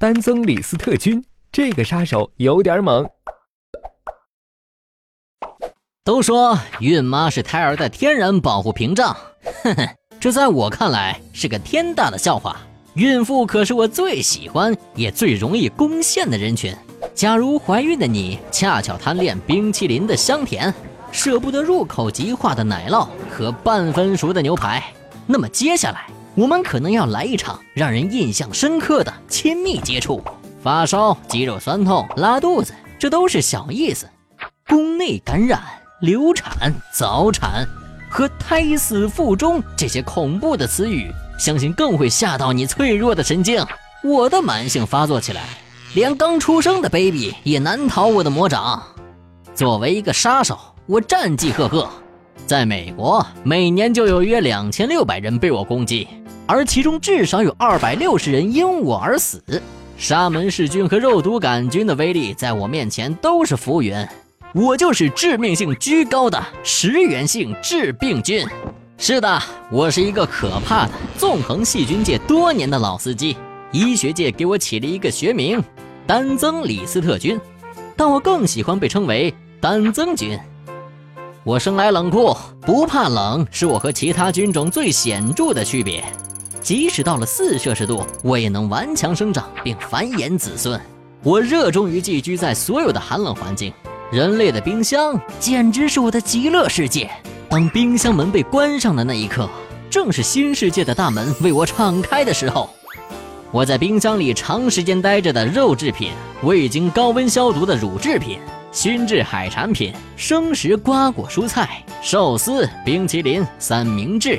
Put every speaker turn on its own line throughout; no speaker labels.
丹增李斯特菌，这个杀手有点猛。
都说孕妈是胎儿的天然保护屏障，哼哼，这在我看来是个天大的笑话。孕妇可是我最喜欢也最容易攻陷的人群。假如怀孕的你恰巧贪恋冰淇淋的香甜，舍不得入口即化的奶酪和半分熟的牛排，那么接下来我们可能要来一场让人印象深刻的亲密接触。发烧、肌肉酸痛、拉肚子，这都是小意思。宫内感染。流产、早产和胎死腹中这些恐怖的词语，相信更会吓到你脆弱的神经。我的蛮性发作起来，连刚出生的 baby 也难逃我的魔掌。作为一个杀手，我战绩赫赫。在美国，每年就有约两千六百人被我攻击，而其中至少有二百六十人因我而死。沙门氏菌和肉毒杆菌的威力，在我面前都是浮云。我就是致命性居高的食源性致病菌。是的，我是一个可怕的纵横细菌界多年的老司机。医学界给我起了一个学名——单增李斯特菌，但我更喜欢被称为单增菌。我生来冷酷，不怕冷，是我和其他菌种最显著的区别。即使到了四摄氏度，我也能顽强生长并繁衍子孙。我热衷于寄居在所有的寒冷环境。人类的冰箱简直是我的极乐世界。当冰箱门被关上的那一刻，正是新世界的大门为我敞开的时候。我在冰箱里长时间待着的肉制品、未经高温消毒的乳制品、熏制海产品、生食瓜果蔬菜、寿司、冰淇淋、三明治，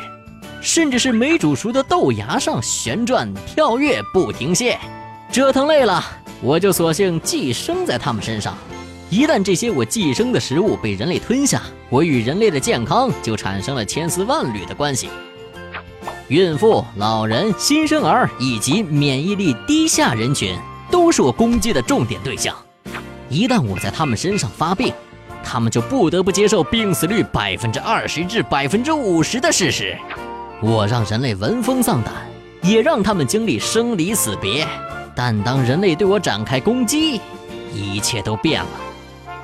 甚至是没煮熟的豆芽上旋转跳跃不停歇，折腾累了，我就索性寄生在它们身上。一旦这些我寄生的食物被人类吞下，我与人类的健康就产生了千丝万缕的关系。孕妇、老人、新生儿以及免疫力低下人群都是我攻击的重点对象。一旦我在他们身上发病，他们就不得不接受病死率百分之二十至百分之五十的事实。我让人类闻风丧胆，也让他们经历生离死别。但当人类对我展开攻击，一切都变了。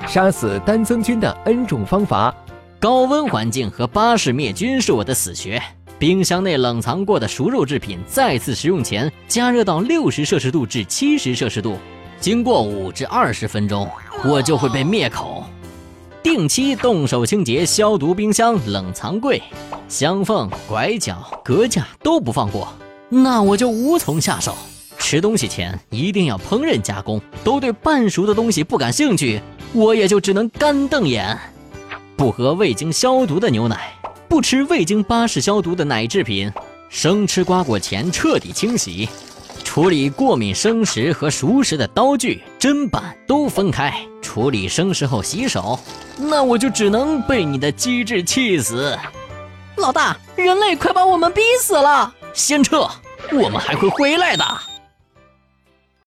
杀死单增菌的 N 种方法，
高温环境和巴氏灭菌是我的死穴。冰箱内冷藏过的熟肉制品，再次食用前加热到六十摄氏度至七十摄氏度，经过五至二十分钟，我就会被灭口。定期动手清洁消毒冰箱、冷藏柜、箱缝、拐角、隔架都不放过，那我就无从下手。吃东西前一定要烹饪加工，都对半熟的东西不感兴趣。我也就只能干瞪眼，不喝未经消毒的牛奶，不吃未经巴氏消毒的奶制品，生吃瓜果前彻底清洗，处理过敏生食和熟食的刀具、砧板都分开，处理生食后洗手。那我就只能被你的机智气死。老大，人类快把我们逼死了，先撤，我们还会回来的。